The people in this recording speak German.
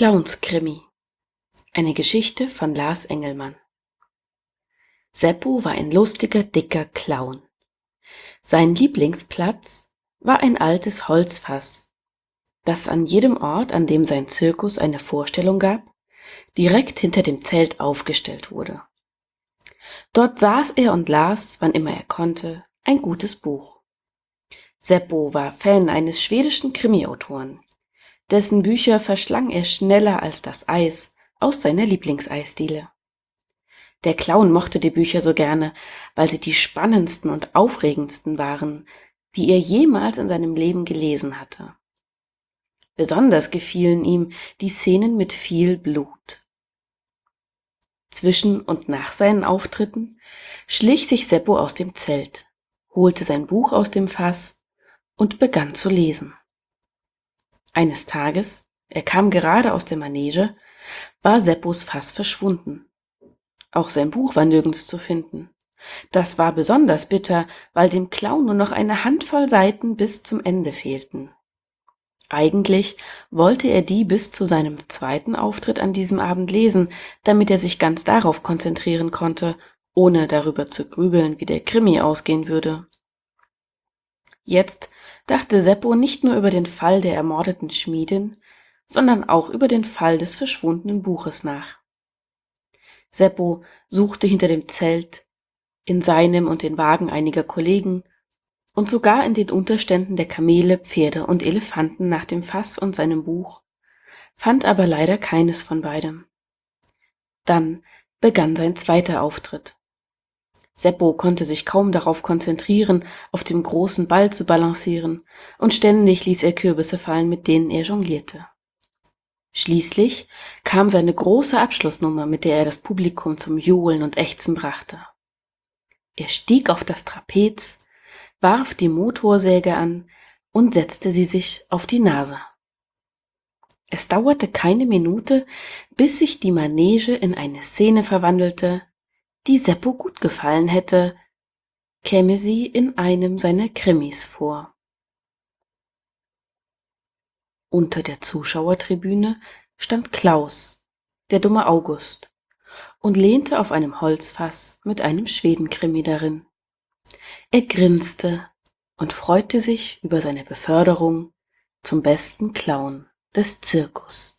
Clownskrimi. Eine Geschichte von Lars Engelmann. Seppo war ein lustiger, dicker Clown. Sein Lieblingsplatz war ein altes Holzfass, das an jedem Ort, an dem sein Zirkus eine Vorstellung gab, direkt hinter dem Zelt aufgestellt wurde. Dort saß er und las, wann immer er konnte, ein gutes Buch. Seppo war Fan eines schwedischen Krimiautoren, dessen Bücher verschlang er schneller als das Eis aus seiner Lieblingseisdiele. Der Clown mochte die Bücher so gerne, weil sie die spannendsten und aufregendsten waren, die er jemals in seinem Leben gelesen hatte. Besonders gefielen ihm die Szenen mit viel Blut. Zwischen und nach seinen Auftritten schlich sich Seppo aus dem Zelt, holte sein Buch aus dem Fass und begann zu lesen. Eines Tages, er kam gerade aus der Manege, war Seppos Fass verschwunden. Auch sein Buch war nirgends zu finden. Das war besonders bitter, weil dem Clown nur noch eine Handvoll Seiten bis zum Ende fehlten. Eigentlich wollte er die bis zu seinem zweiten Auftritt an diesem Abend lesen, damit er sich ganz darauf konzentrieren konnte, ohne darüber zu grübeln, wie der Krimi ausgehen würde. Jetzt dachte Seppo nicht nur über den Fall der ermordeten Schmiedin, sondern auch über den Fall des verschwundenen Buches nach. Seppo suchte hinter dem Zelt, in seinem und den Wagen einiger Kollegen und sogar in den Unterständen der Kamele, Pferde und Elefanten nach dem Fass und seinem Buch, fand aber leider keines von beidem. Dann begann sein zweiter Auftritt. Seppo konnte sich kaum darauf konzentrieren, auf dem großen Ball zu balancieren, und ständig ließ er Kürbisse fallen, mit denen er jonglierte. Schließlich kam seine große Abschlussnummer, mit der er das Publikum zum Johlen und Ächzen brachte. Er stieg auf das Trapez, warf die Motorsäge an und setzte sie sich auf die Nase. Es dauerte keine Minute, bis sich die Manege in eine Szene verwandelte, die Seppo gut gefallen hätte, käme sie in einem seiner Krimis vor. Unter der Zuschauertribüne stand Klaus, der dumme August, und lehnte auf einem Holzfass mit einem Schwedenkrimi darin. Er grinste und freute sich über seine Beförderung zum besten Clown des Zirkus.